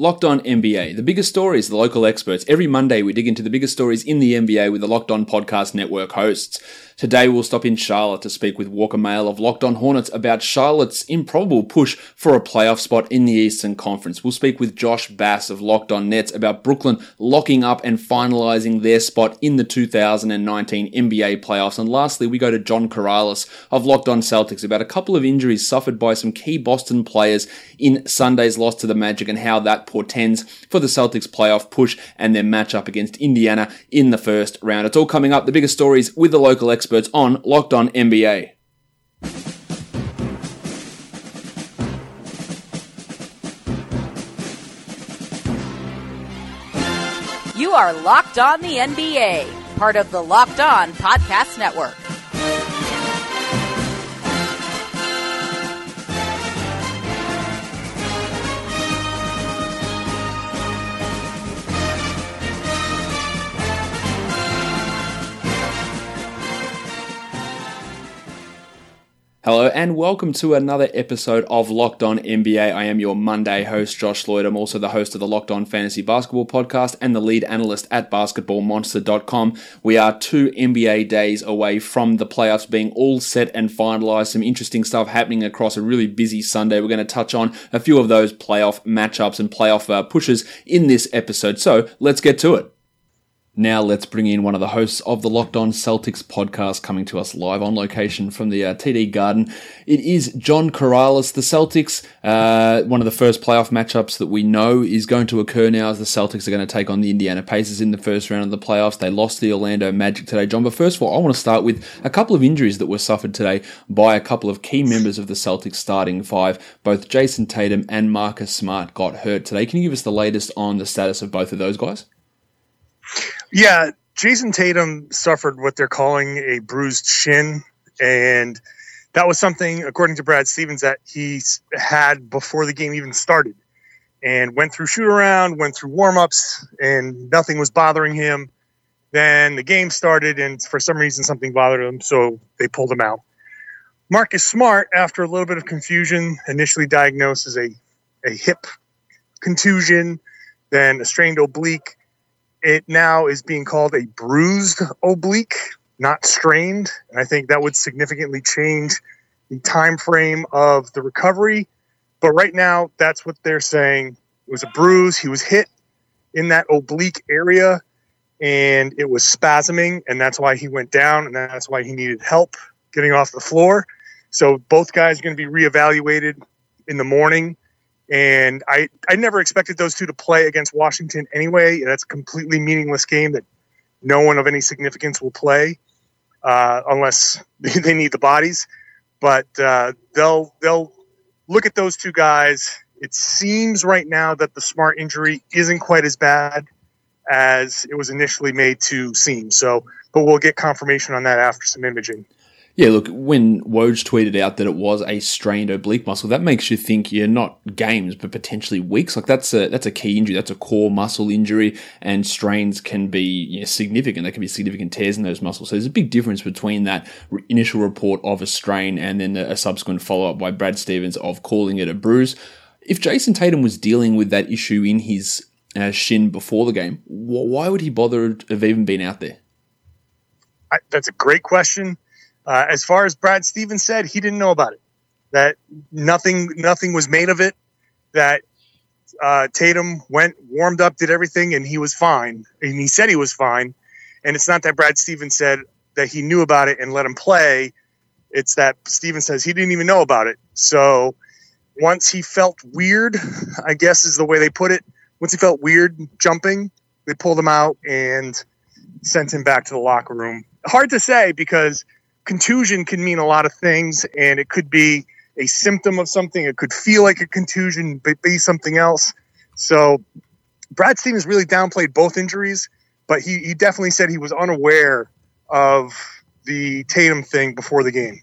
Locked On NBA, the biggest stories, the local experts. Every Monday, we dig into the biggest stories in the NBA with the Locked On Podcast Network hosts. Today, we'll stop in Charlotte to speak with Walker Mehl of Locked On Hornets about Charlotte's improbable push for a playoff spot in the Eastern Conference. We'll speak with Josh Bass of Locked On Nets about Brooklyn locking up and finalizing their spot in the 2019 NBA playoffs. And lastly, we go to John Karalis of Locked On Celtics about a couple of injuries suffered by some key Boston players in Sunday's loss to the Magic and how that portends for the Celtics playoff push and their matchup against Indiana in the first round. It's all coming up, the biggest stories with the local experts on Locked On NBA. You are Locked On the NBA, part of the Locked On Podcast Network. Hello and welcome to another episode of Locked On NBA. I am your Monday host, Josh Lloyd. I'm also the host of the Locked On Fantasy Basketball podcast and the lead analyst at basketballmonster.com. We are two NBA days away from the playoffs being all set and finalized. Some interesting stuff happening across a really busy Sunday. We're going to touch on a few of those playoff matchups and playoff uh, pushes in this episode. So let's get to it. Now let's bring in one of the hosts of the Locked On Celtics podcast coming to us live on location from the uh, TD Garden. It is John Karalis. The Celtics, uh, one of the first playoff matchups that we know is going to occur now as the Celtics are going to take on the Indiana Pacers in the first round of the playoffs. They lost the Orlando Magic today, John. But first of all, I want to start with a couple of injuries that were suffered today by a couple of key members of the Celtics starting five. Both Jayson Tatum and Marcus Smart got hurt today. Can you give us the latest on the status of both of those guys? Yeah, Jayson Tatum suffered what they're calling a bruised shin, and that was something, according to Brad Stevens, that he had before the game even started, and went through shoot around, went through warm ups, and nothing was bothering him. Then the game started, and for some reason, something bothered him, so they pulled him out. Marcus Smart, after a little bit of confusion, initially diagnosed as a, a hip contusion, then a strained oblique it now is being called a bruised oblique, not strained. And I think that would significantly change the time frame of the recovery. But right now, that's what they're saying. It was a bruise. He was hit in that oblique area and it was spasming. And that's why he went down and that's why he needed help getting off the floor. So both guys are going to be reevaluated in the morning and I, I never expected those two to play against Washington anyway. That's a completely meaningless game that no one of any significance will play uh, unless they need the bodies. But uh, they'll they'll look at those two guys. It seems right now that the Smart injury isn't quite as bad as it was initially made to seem. So, but we'll get confirmation on that after some imaging. Yeah, look, when Woj tweeted out that it was a strained oblique muscle, that makes you think you're not games, but potentially weeks. Like that's a that's a key injury. That's a core muscle injury, and strains can be you know, significant. There can be significant tears in those muscles. So there's a big difference between that initial report of a strain and then a subsequent follow up by Brad Stevens of calling it a bruise. If Jayson Tatum was dealing with that issue in his uh, shin before the game, why would he bother have even been out there? I, that's a great question. Uh, as far as Brad Stevens said, he didn't know about it. That nothing nothing was made of it. That uh, Tatum went warmed up, did everything, and he was fine. And he said he was fine. And it's not that Brad Stevens said that he knew about it and let him play. It's that Stevens says he didn't even know about it. So once he felt weird, I guess is the way they put it. Once he felt weird jumping, they pulled him out and sent him back to the locker room. Hard to say because contusion can mean a lot of things, and it could be a symptom of something. It could feel like a contusion, but be something else. So Brad Stevens really downplayed both injuries, but he, he definitely said he was unaware of the Tatum thing before the game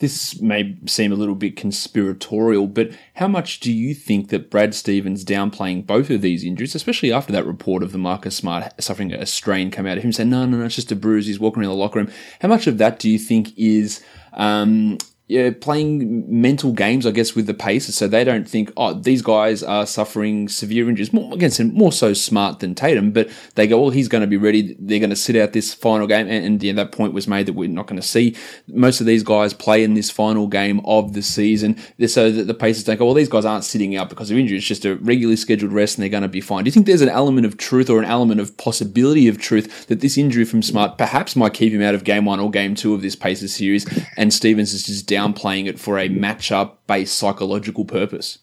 this may seem a little bit conspiratorial, but how much do you think that Brad Stevens downplaying both of these injuries, especially after that report of the Marcus Smart suffering a strain come out of him, saying, no, no, no, it's just a bruise, he's walking around the locker room. How much of that do you think is um, yeah, playing mental games, I guess, with the Pacers, so they don't think, oh, these guys are suffering severe injuries. More against more so Smart than Tatum, but they go, well, he's going to be ready. They're going to sit out this final game, and, and yeah, that point was made that we're not going to see most of these guys play in this final game of the season, so that the Pacers don't go, well, these guys aren't sitting out because of injury. It's just a regularly scheduled rest, and they're going to be fine. Do you think there's an element of truth or an element of possibility of truth that this injury from Smart perhaps might keep him out of game one or game two of this Pacers series, and Stevens is just down downplaying it for a matchup based psychological purpose.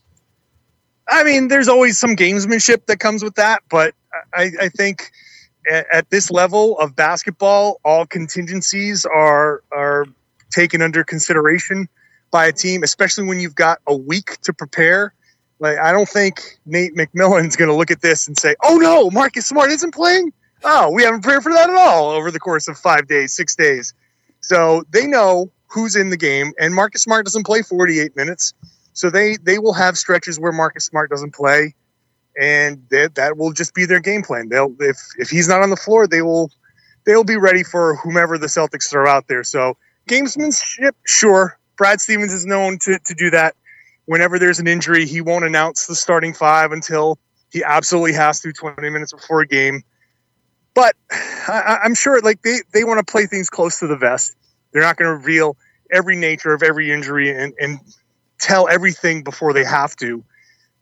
I mean, there's always some gamesmanship that comes with that, but I, I think at, at this level of basketball, all contingencies are are taken under consideration by a team, especially when you've got a week to prepare. Like, I don't think Nate McMillan's going to look at this and say, "Oh no, Marcus Smart isn't playing." Oh, we haven't prepared for that at all over the course of five days, six days. So they know who's in the game. And Marcus Smart doesn't play 48 minutes, so they they will have stretches where Marcus Smart doesn't play, and they, that will just be their game plan. They'll if if he's not on the floor, they will they'll be ready for whomever the Celtics throw out there. So gamesmanship, sure. Brad Stevens is known to to do that. Whenever there's an injury, he won't announce the starting five until he absolutely has to 20 minutes before a game. But I, I'm sure like they, they want to play things close to the vest they're not going to reveal every nature of every injury and, and tell everything before they have to.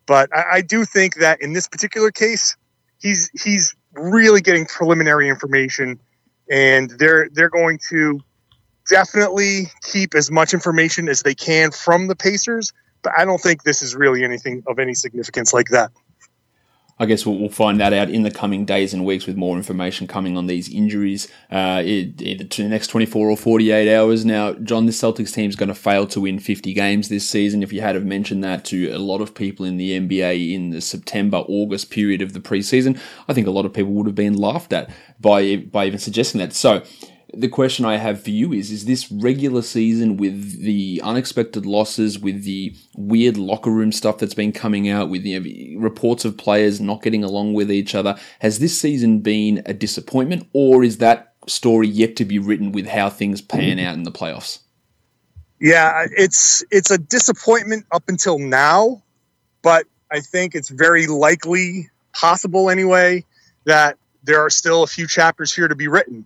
But I, I do think that in this particular case, he's he's really getting preliminary information, and they're they're going to definitely keep as much information as they can from the Pacers. But I don't think this is really anything of any significance like that. I guess we'll, we'll, find that out in the coming days and weeks with more information coming on these injuries uh, either to the next 24 or 48 hours. Now, John, this Celtics team is going to fail to win 50 games this season. If you had have mentioned that to a lot of people in the NBA in the September, August period of the preseason, I think a lot of people would have been laughed at by, by even suggesting that. So, the question I have for you is is this regular season with the unexpected losses, with the weird locker room stuff that's been coming out, with you know, reports of players not getting along with each other, has this season been a disappointment or is that story yet to be written with how things pan out in the playoffs? Yeah, it's it's a disappointment up until now, but I think it's very likely possible anyway that there are still a few chapters here to be written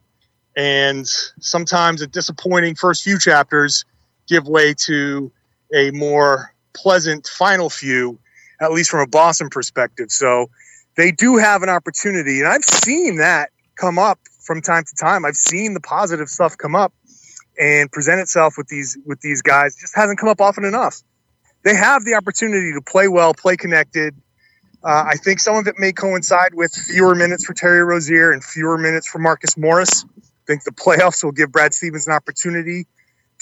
and sometimes a disappointing first few chapters give way to a more pleasant final few, at least from a Boston perspective. So they do have an opportunity, and I've seen that come up from time to time. I've seen the positive stuff come up and present itself with these with these guys. It just hasn't come up often enough. They have the opportunity to play well, play connected. Uh, I think some of it may coincide with fewer minutes for Terry Rozier and fewer minutes for Marcus Morris think the playoffs will give Brad Stevens an opportunity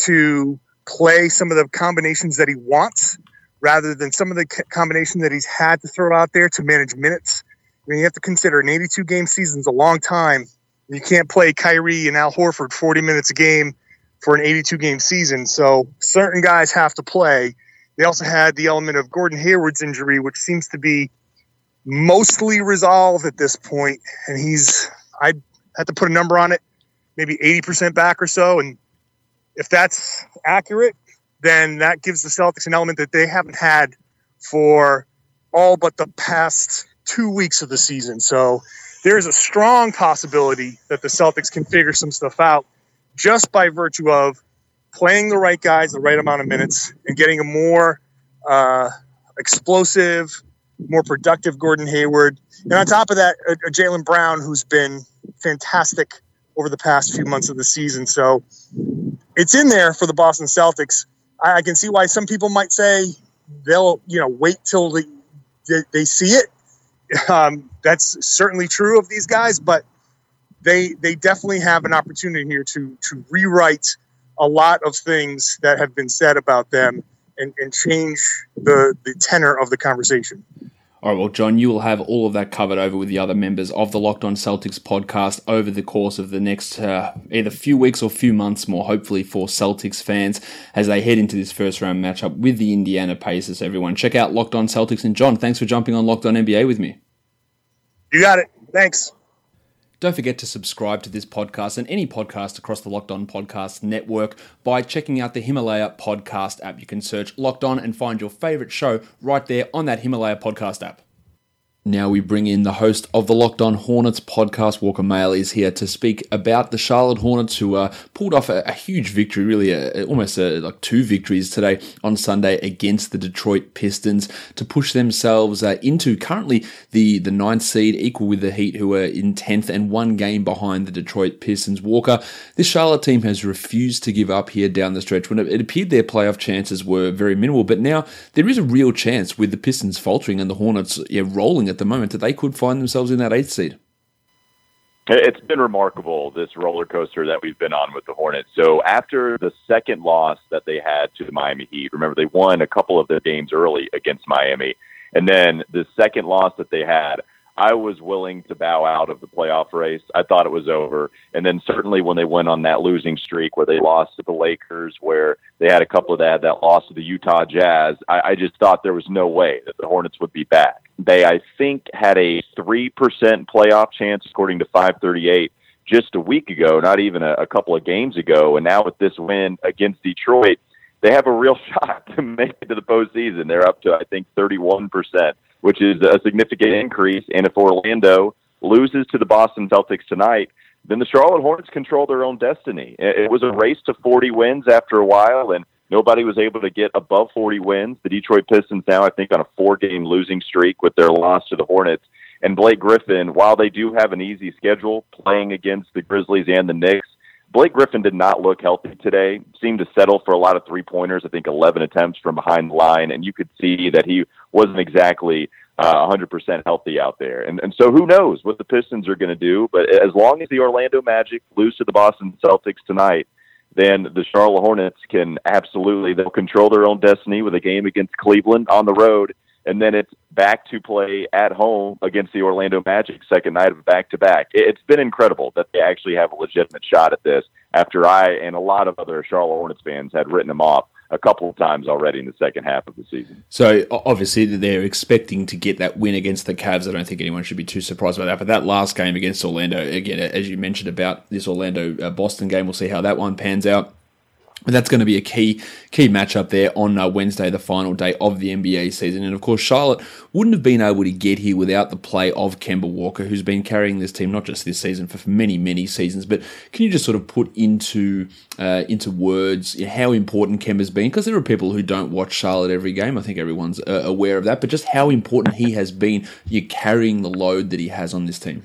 to play some of the combinations that he wants rather than some of the combination that he's had to throw out there to manage minutes. I mean, you have to consider an 82 game season is a long time. You can't play Kyrie and Al Horford 40 minutes a game for an 82 game season. So certain guys have to play. They also had the element of Gordon Hayward's injury, which seems to be mostly resolved at this point. And he's, I had to put a number on it, maybe 80% back or so. And if that's accurate, then that gives the Celtics an element that they haven't had for all but the past two weeks of the season. So there's a strong possibility that the Celtics can figure some stuff out just by virtue of playing the right guys the right amount of minutes and getting a more uh, explosive, more productive Gordon Hayward. And on top of that, a, a Jaylen Brown who's been fantastic over the past few months of the season. So it's in there for the Boston Celtics. I, I can see why some people might say they'll, you know, wait till they, they, they see it. Um, that's certainly true of these guys, but they they definitely have an opportunity here to to rewrite a lot of things that have been said about them and, and change the the tenor of the conversation. All right, well, John, you will have all of that covered over with the other members of the Locked On Celtics podcast over the course of the next uh, either few weeks or few months more, hopefully for Celtics fans as they head into this first round matchup with the Indiana Pacers. Everyone, check out Locked On Celtics. And John, thanks for jumping on Locked On NBA with me. You got it. Thanks. Don't forget to subscribe to this podcast and any podcast across the Locked On Podcast Network by checking out the Himalaya Podcast app. You can search Locked On and find your favorite show right there on that Himalaya Podcast app. Now we bring in the host of the Locked On Hornets podcast. Walker Mehl is here to speak about the Charlotte Hornets, who uh, pulled off a, a, huge victory, really a, almost a, like two victories today on Sunday against the Detroit Pistons to push themselves uh, into currently the the ninth seed, equal with the Heat, who are in tenth and one game behind the Detroit Pistons. Walker, this Charlotte team has refused to give up here down the stretch when it, it appeared their playoff chances were very minimal, but now there is a real chance with the Pistons faltering and the Hornets yeah, rolling at at the moment that they could find themselves in that eighth seed. It's been remarkable this roller coaster that we've been on with the Hornets. So after the second loss that they had to the Miami Heat, remember they won a couple of the games early against Miami, and then the second loss that they had I was willing to bow out of the playoff race. I thought it was over. And then certainly when they went on that losing streak where they lost to the Lakers, where they had a couple of that that lost to the Utah Jazz, I, I just thought there was no way that the Hornets would be back. They, I think, had a three percent playoff chance according to 538 just a week ago, not even a, a couple of games ago. And now with this win against Detroit, they have a real shot to make it to the postseason. They're up to I think 31 percent which is a significant increase. And if Orlando loses to the Boston Celtics tonight, then the Charlotte Hornets control their own destiny. It was a race to 40 wins after a while, and nobody was able to get above 40 wins. The Detroit Pistons now, I think, on a four-game losing streak with their loss to the Hornets. And Blake Griffin, while they do have an easy schedule playing against the Grizzlies and the Knicks, Blake Griffin did not look healthy today. Seemed to settle for a lot of three pointers. I think 11 attempts from behind the line, and you could see that he wasn't exactly uh, 100% healthy out there. And and so who knows what the Pistons are going to do? But as long as the Orlando Magic lose to the Boston Celtics tonight, then the Charlotte Hornets can absolutely they'll control their own destiny with a game against Cleveland on the road and then it's back to play at home against the Orlando Magic, second night of back to back. It's been incredible that they actually have a legitimate shot at this after I and a lot of other Charlotte Hornets fans had written them off a couple of times already in the second half of the season. So obviously they're expecting to get that win against the Cavs. I don't think anyone should be too surprised by that. But that last game against Orlando, again, as you mentioned about this Orlando uh, Boston game, we'll see how that one pans out. But that's going to be a key key matchup there on uh, Wednesday, the final day of the NBA season. And of course, Charlotte wouldn't have been able to get here without the play of Kemba Walker, who's been carrying this team not just this season for many many seasons. But can you just sort of put into uh, into words how important Kemba's been? Because there are people who don't watch Charlotte every game. I think everyone's uh, aware of that. But just how important he has been, you're carrying the load that he has on this team.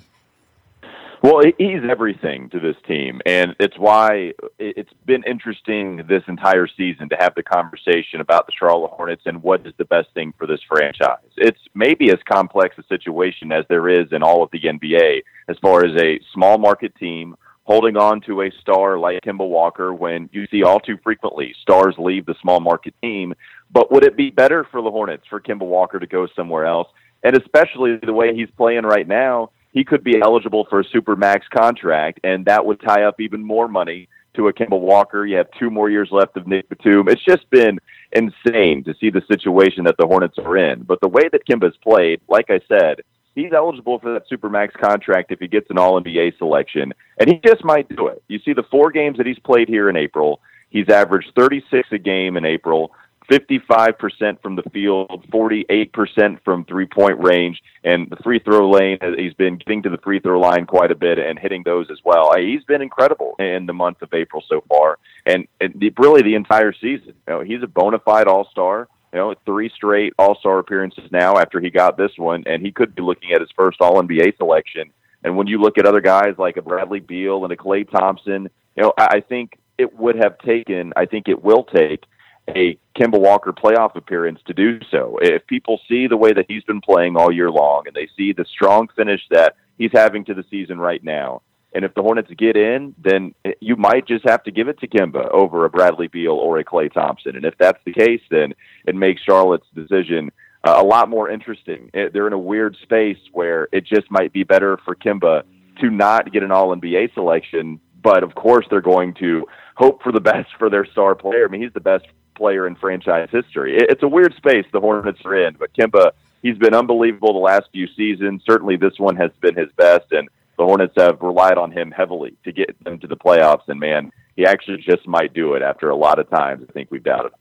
Well, he's everything to this team, and it's why it's been interesting this entire season to have the conversation about the Charlotte Hornets and what is the best thing for this franchise. It's maybe as complex a situation as there is in all of the NBA as far as a small market team holding on to a star like Kemba Walker when you see all too frequently stars leave the small market team. But would it be better for the Hornets for Kemba Walker to go somewhere else? And especially the way he's playing right now he could be eligible for a super max contract, and that would tie up even more money to a Kemba Walker. You have two more years left of Nick Batum. It's just been insane to see the situation that the Hornets are in. But the way that Kemba's played, like I said, he's eligible for that super max contract if he gets an All NBA selection, and he just might do it. You see the four games that he's played here in April. He's averaged 36 a game in April. 55% from the field, 48% from three point range, and the free throw lane. Uh, he's been getting to the free throw line quite a bit and hitting those as well. He's been incredible in the month of April so far, and, and really the entire season. You know, he's a bona fide All Star. You know, three straight All Star appearances now after he got this one, and he could be looking at his first All NBA selection. And when you look at other guys like a Bradley Beal and a Klay Thompson, you know, I, I think it would have taken, I think it will take a Kemba Walker playoff appearance to do so. If people see the way that he's been playing all year long and they see the strong finish that he's having to the season right now, and if the Hornets get in, then you might just have to give it to Kemba over a Bradley Beal or a Klay Thompson. And if that's the case, then it makes Charlotte's decision uh, a lot more interesting. It, they're in a weird space where it just might be better for Kemba to not get an All NBA selection, but of course they're going to hope for the best for their star player. I mean, he's the best player in franchise history. It's a weird space the Hornets are in, but Kemba, he's been unbelievable the last few seasons. Certainly, this one has been his best, and the Hornets have relied on him heavily to get them to the playoffs. And man, he actually just might do it after a lot of times I think we've doubted him.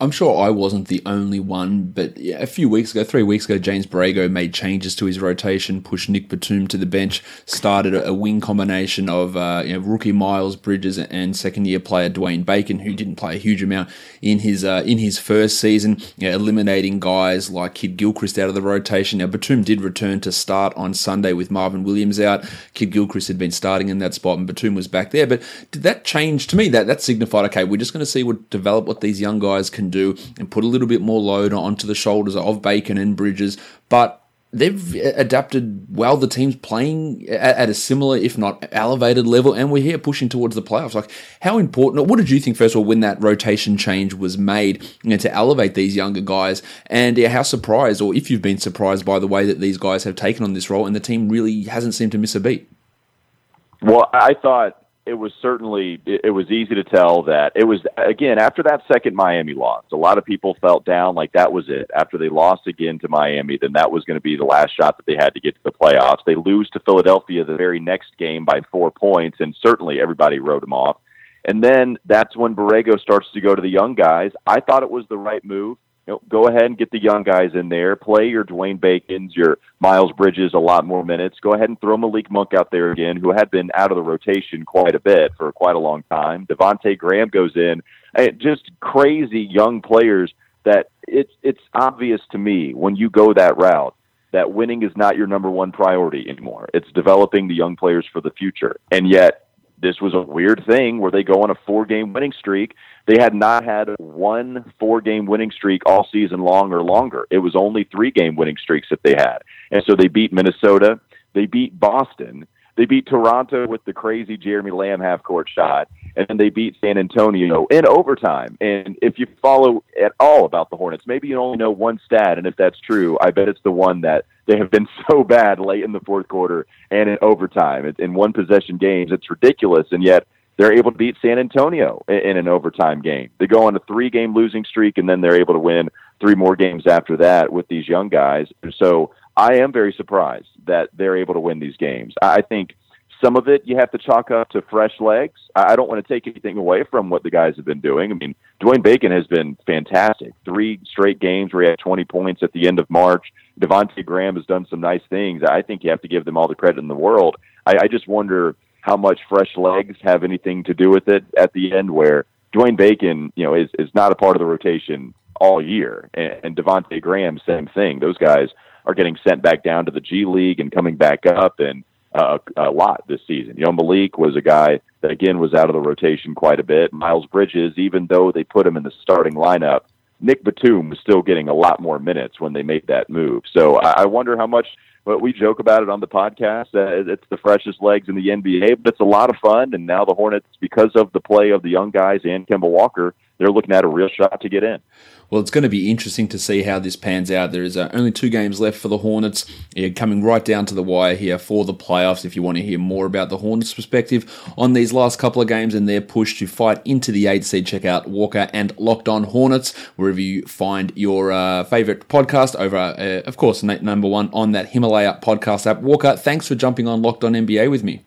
I'm sure I wasn't the only one, but a few weeks ago, three weeks ago, James Borrego made changes to his rotation, pushed Nick Batum to the bench, started a, wing combination of uh, you know, rookie Miles Bridges and second year player Dwayne Bacon, who didn't play a huge amount in his uh, in his first season, you know, eliminating guys like Kidd-Gilchrist out of the rotation. Now Batum did return to start on Sunday with Marvin Williams out. Kidd-Gilchrist had been starting in that spot, and Batum was back there. But did that change to me? That that signified okay, we're just going to see what develop what these young guys can do and put a little bit more load onto the shoulders of Bacon and Bridges. But they've adapted well. The team's playing at, a similar, if not elevated level, and we're here pushing towards the playoffs. Like, how important? What did you think first of all when that rotation change was made you know, to elevate these younger guys? And yeah, how surprised, or if you've been surprised by the way that these guys have taken on this role, and the team really hasn't seemed to miss a beat. Well, I thought it was certainly it was easy to tell that it was again after that second Miami loss. A lot of people felt down like that was it. After they lost again to Miami, then that was going to be the last shot that they had to get to the playoffs. They lose to Philadelphia the very next game by 4 points and certainly everybody wrote them off. And then that's when Borrego starts to go to the young guys. I thought it was the right move you know, go ahead and get the young guys in there. Play your Dwayne Bacon's, your Miles Bridges a lot more minutes. Go ahead and throw Malik Monk out there again, who had been out of the rotation quite a bit for quite a long time. Devonte Graham goes in. And just crazy young players that it's it's obvious to me when you go that route that winning is not your number one priority anymore. It's developing the young players for the future. And yet this was a weird thing where they go on a four game winning streak. They had not had one four game winning streak all season long or longer. It was only three game winning streaks that they had. And so they beat Minnesota, they beat Boston, they beat Toronto with the crazy Jeremy Lamb half court shot, and then they beat San Antonio in overtime. And if you follow at all about the Hornets, maybe you only know one stat, and if that's true, I bet it's the one that they have been so bad late in the fourth quarter and in overtime. In one possession games, it's ridiculous, and yet they're able to beat San Antonio in an overtime game. They go on a three game losing streak, and then they're able to win three more games after that with these young guys. So I am very surprised that they're able to win these games. I think some of it you have to chalk up to fresh legs. I don't want to take anything away from what the guys have been doing. I mean, Dwayne Bacon has been fantastic. Three straight games where he had 20 points at the end of March. Devonte Graham has done some nice things. I think you have to give them all the credit in the world. I, I just wonder how much fresh legs have anything to do with it at the end where Dwayne Bacon, you know, is, is not a part of the rotation all year. And, and Devonte Graham, same thing. Those guys are getting sent back down to the G League and coming back up and uh, a lot this season. You know, Malik was a guy that again was out of the rotation quite a bit. Miles Bridges, even though they put him in the starting lineup, Nick Batum was still getting a lot more minutes when they made that move. So I, I wonder how much. But we joke about it on the podcast. Uh, it's the freshest legs in the NBA, but it's a lot of fun. And now the Hornets, because of the play of the young guys and Kemba Walker, they're looking at a real shot to get in. Well, it's going to be interesting to see how this pans out. There is uh, only two games left for the Hornets, yeah, coming right down to the wire here for the playoffs. If you want to hear more about the Hornets' perspective on these last couple of games and their push to fight into the eight seed, check out Walker and Locked On Hornets wherever you find your uh, favorite podcast. Over, uh, of course, number one on that Himalaya podcast app. Walker, thanks for jumping on Locked On NBA with me.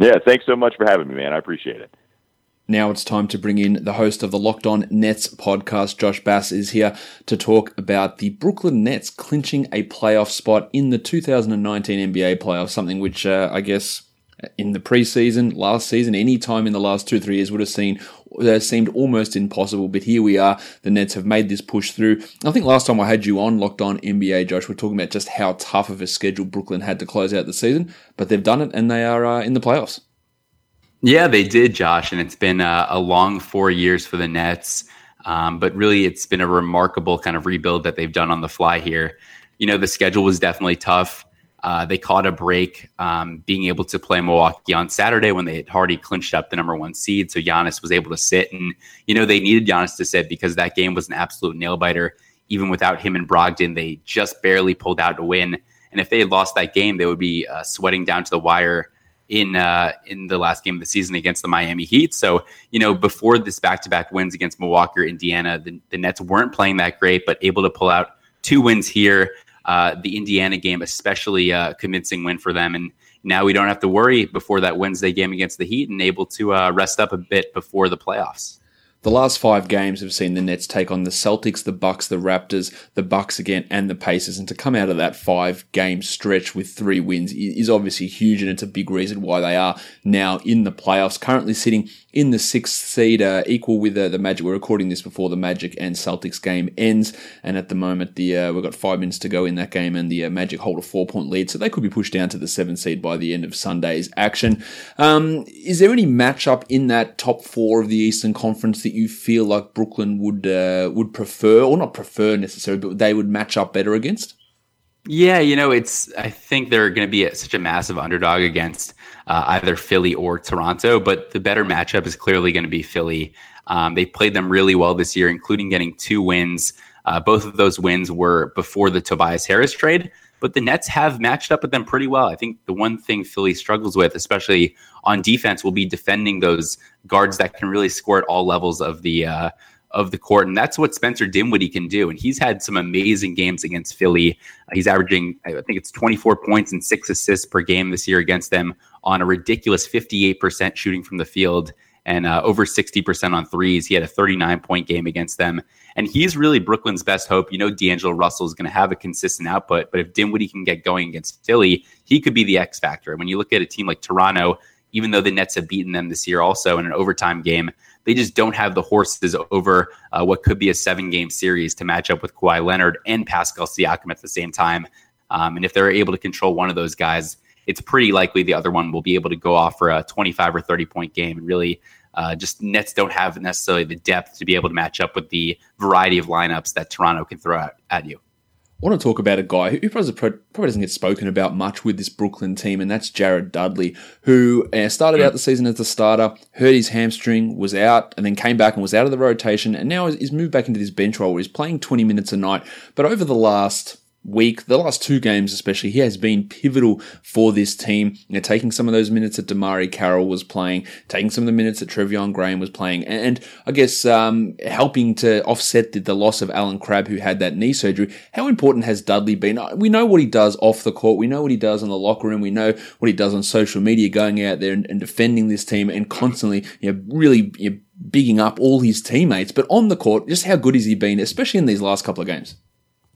Yeah, thanks so much for having me, man. I appreciate it. Now it's time to bring in the host of the Locked On Nets podcast. Josh Bass is here to talk about the Brooklyn Nets clinching a playoff spot in the 2019 NBA playoffs, something which uh, I guess in the preseason, last season, any time in the last two, three years would have seen uh, seemed almost impossible. But here we are. The Nets have made this push through. I think last time I had you on Locked On NBA, Josh, we're talking about just how tough of a schedule Brooklyn had to close out the season, but they've done it and they are uh, in the playoffs. Yeah, they did, Josh, and it's been a, a long four years for the Nets. Um, but really, it's been a remarkable kind of rebuild that they've done on the fly here. You know, the schedule was definitely tough. Uh, they caught a break um, being able to play Milwaukee on Saturday when they had already clinched up the number one seed. So Giannis was able to sit. And, you know, they needed Giannis to sit because that game was an absolute nail biter. Even without him and Brogdon, they just barely pulled out to win. And if they had lost that game, they would be uh, sweating down to the wire in uh, in the last game of the season against the Miami Heat. So you know before this back to back wins against Milwaukee Indiana, the, the, Nets weren't playing that great, but able to pull out two wins here. uh, the Indiana game, especially a convincing win for them. And now we don't have to worry before that Wednesday game against the Heat and able to uh, rest up a bit before the playoffs. The last five games have seen the Nets take on the Celtics, the Bucks, the Raptors, the Bucks again, and the Pacers. And to come out of that five game stretch with three wins is obviously huge, and it's a big reason why they are now in the playoffs. Currently sitting in the sixth seed, uh, equal with uh, the Magic. We're recording this before the Magic and Celtics game ends, and at the moment, the uh, we've got five minutes to go in that game, and the uh, Magic hold a four point lead, so they could be pushed down to the seventh seed by the end of Sunday's action. Um, is there any matchup in that top four of the Eastern Conference that you feel like Brooklyn would uh, would prefer, or not prefer necessarily, but they would match up better against? Yeah, you know, it's. I think they're going to be a, such a massive underdog against uh, either Philly or Toronto, but the better matchup is clearly going to be Philly. Um, they played them really well this year, including getting two wins. Uh, both of those wins were before the Tobias Harris trade, but the Nets have matched up with them pretty well. I think the one thing Philly struggles with, especially on defense, will be defending those guards that can really score at all levels of the uh, of the court, and that's what Spencer Dinwiddie can do. And he's had some amazing games against Philly. He's averaging, I think it's 24 points and six assists per game this year against them on a ridiculous 58% shooting from the field and uh, over 60% on threes. He had a 39 point game against them. And he's really Brooklyn's best hope. You know, D'Angelo Russell is going to have a consistent output, but if Dinwiddie can get going against Philly, he could be the X factor. And when you look at a team like Toronto, even though the Nets have beaten them this year also in an overtime game, they just don't have the horses over uh, what could be a seven game series to match up with Kawhi Leonard and Pascal Siakam at the same time. Um, and if they're able to control one of those guys, it's pretty likely the other one will be able to go off for a 25 or 30 point game and really uh, just Nets don't have necessarily the depth to be able to match up with the variety of lineups that Toronto can throw at, at you. I want to talk about a guy who probably doesn't get spoken about much with this Brooklyn team, and that's Jared Dudley, who uh, started out the season as the starter, hurt his hamstring, was out, and then came back and was out of the rotation, and now he's moved back into this bench role where he's playing 20 minutes a night. But over the last week, the last two games especially, he has been pivotal for this team. You know, taking some of those minutes that DeMarre Carroll was playing, taking some of the minutes that Treveon Graham was playing, and, I guess um, helping to offset the, the, loss of Allen Crabbe, who had that knee surgery. How important has Dudley been? We know what he does off the court. We know what he does in the locker room. We know what he does on social media, going out there and, and defending this team and constantly, you know, really you know, bigging up all his teammates. But on the court, just how good has he been, especially in these last couple of games?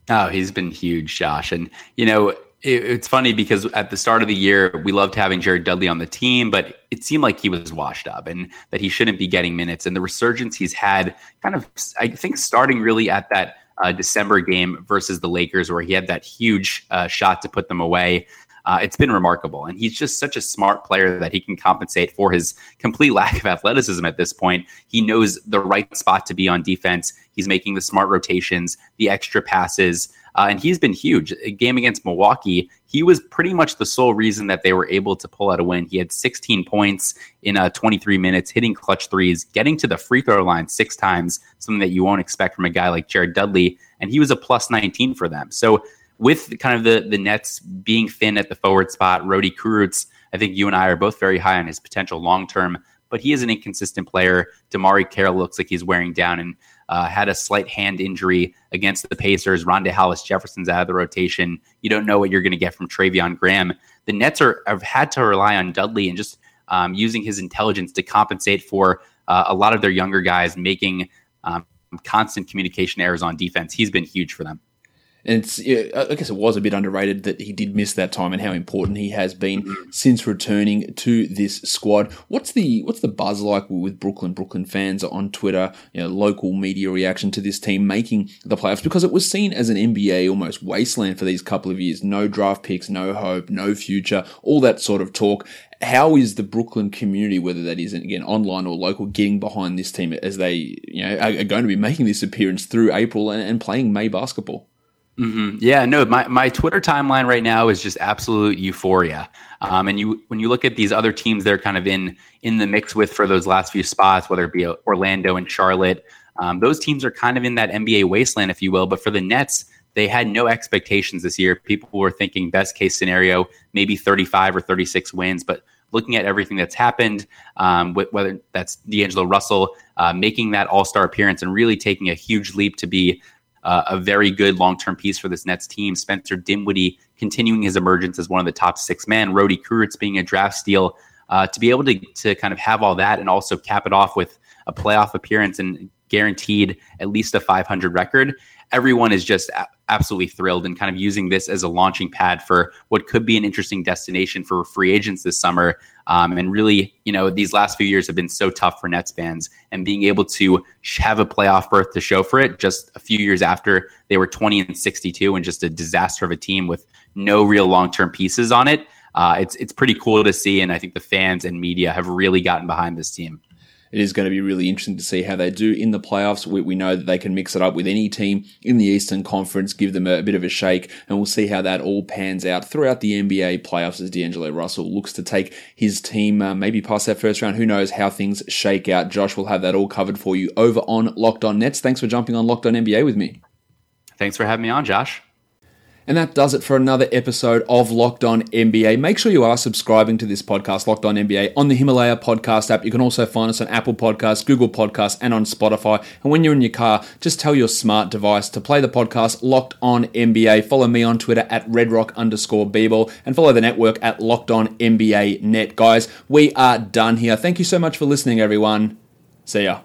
Oh, he's been huge, Josh. And, you know, it, it's funny because at the start of the year, we loved having Jared Dudley on the team, but it seemed like he was washed up and that he shouldn't be getting minutes. And the resurgence he's had kind of, I think, starting really at that uh, December game versus the Lakers, where he had that huge uh, shot to put them away. Uh, it's been remarkable. And he's just such a smart player that he can compensate for his complete lack of athleticism at this point. He knows the right spot to be on defense. He's making the smart rotations, the extra passes. Uh, and he's been huge. A game against Milwaukee, he was pretty much the sole reason that they were able to pull out a win. He had 16 points in uh, 23 minutes, hitting clutch threes, getting to the free throw line six times, something that you won't expect from a guy like Jared Dudley. And he was a plus 19 for them. So with kind of the the Nets being thin at the forward spot, Rodi Kurucs, I think you and I are both very high on his potential long term, but he is an inconsistent player. DeMarre Carroll looks like he's wearing down and uh, had a slight hand injury against the Pacers. Rondae Hollis Jefferson's out of the rotation. You don't know what you're going to get from Treveon Graham. The Nets are have had to rely on Dudley and just um, using his intelligence to compensate for uh, a lot of their younger guys making um, constant communication errors on defense. He's been huge for them. And it's, yeah, I guess it was a bit underrated that he did miss that time and how important he has been mm-hmm. since returning to this squad. What's the what's the buzz like with Brooklyn Brooklyn fans on Twitter? You know, local media reaction to this team making the playoffs because it was seen as an NBA almost wasteland for these couple of years. No draft picks, no hope, no future, all that sort of talk. How is the Brooklyn community, whether that is again online or local, getting behind this team as they you know are going to be making this appearance through April and, and playing May basketball? Mm-hmm. Yeah, no, my, my Twitter timeline right now is just absolute euphoria. Um, and you when you look at these other teams they're kind of in in the mix with for those last few spots, whether it be Orlando and Charlotte, um, those teams are kind of in that NBA wasteland, if you will. But for the Nets, they had no expectations this year. People were thinking best case scenario, maybe 35 or 36 wins, but looking at everything that's happened, um, whether that's D'Angelo Russell uh, making that All Star appearance and really taking a huge leap to be uh, a very good long term piece for this Nets team. Spencer Dinwiddie continuing his emergence as one of the top six men. Rodi Kurucs being a draft steal. Uh, to be able to, to kind of have all that and also cap it off with a playoff appearance and guaranteed at least a 500 record, everyone is just absolutely thrilled and kind of using this as a launching pad for what could be an interesting destination for free agents this summer. Um, and really, you know, these last few years have been so tough for Nets fans, and being able to have a playoff berth to show for it just a few years after they were 20 and 62 and just a disaster of a team with no real long term pieces on it. Uh, it's it's pretty cool to see, and I think the fans and media have really gotten behind this team it is going to be really interesting to see how they do in the playoffs. We, we, know that they can mix it up with any team in the Eastern Conference, give them a, a, bit of a shake, and we'll see how that all pans out throughout the NBA playoffs as D'Angelo Russell looks to take his team uh, maybe past that first round. Who knows how things shake out? Josh will have that all covered for you over on Locked On Nets. Thanks for jumping on Locked On NBA with me. Thanks for having me on, Josh. And that does it for another episode of Locked On NBA. Make sure you are subscribing to this podcast, Locked On NBA, on the Himalaya podcast app. You can also find us on Apple Podcasts, Google Podcasts, and on Spotify. And when you're in your car, just tell your smart device to play the podcast Locked On NBA. Follow me on Twitter at redrock underscore and follow the network at Locked On NBA Net. Guys, we are done here. Thank you so much for listening, everyone. See ya.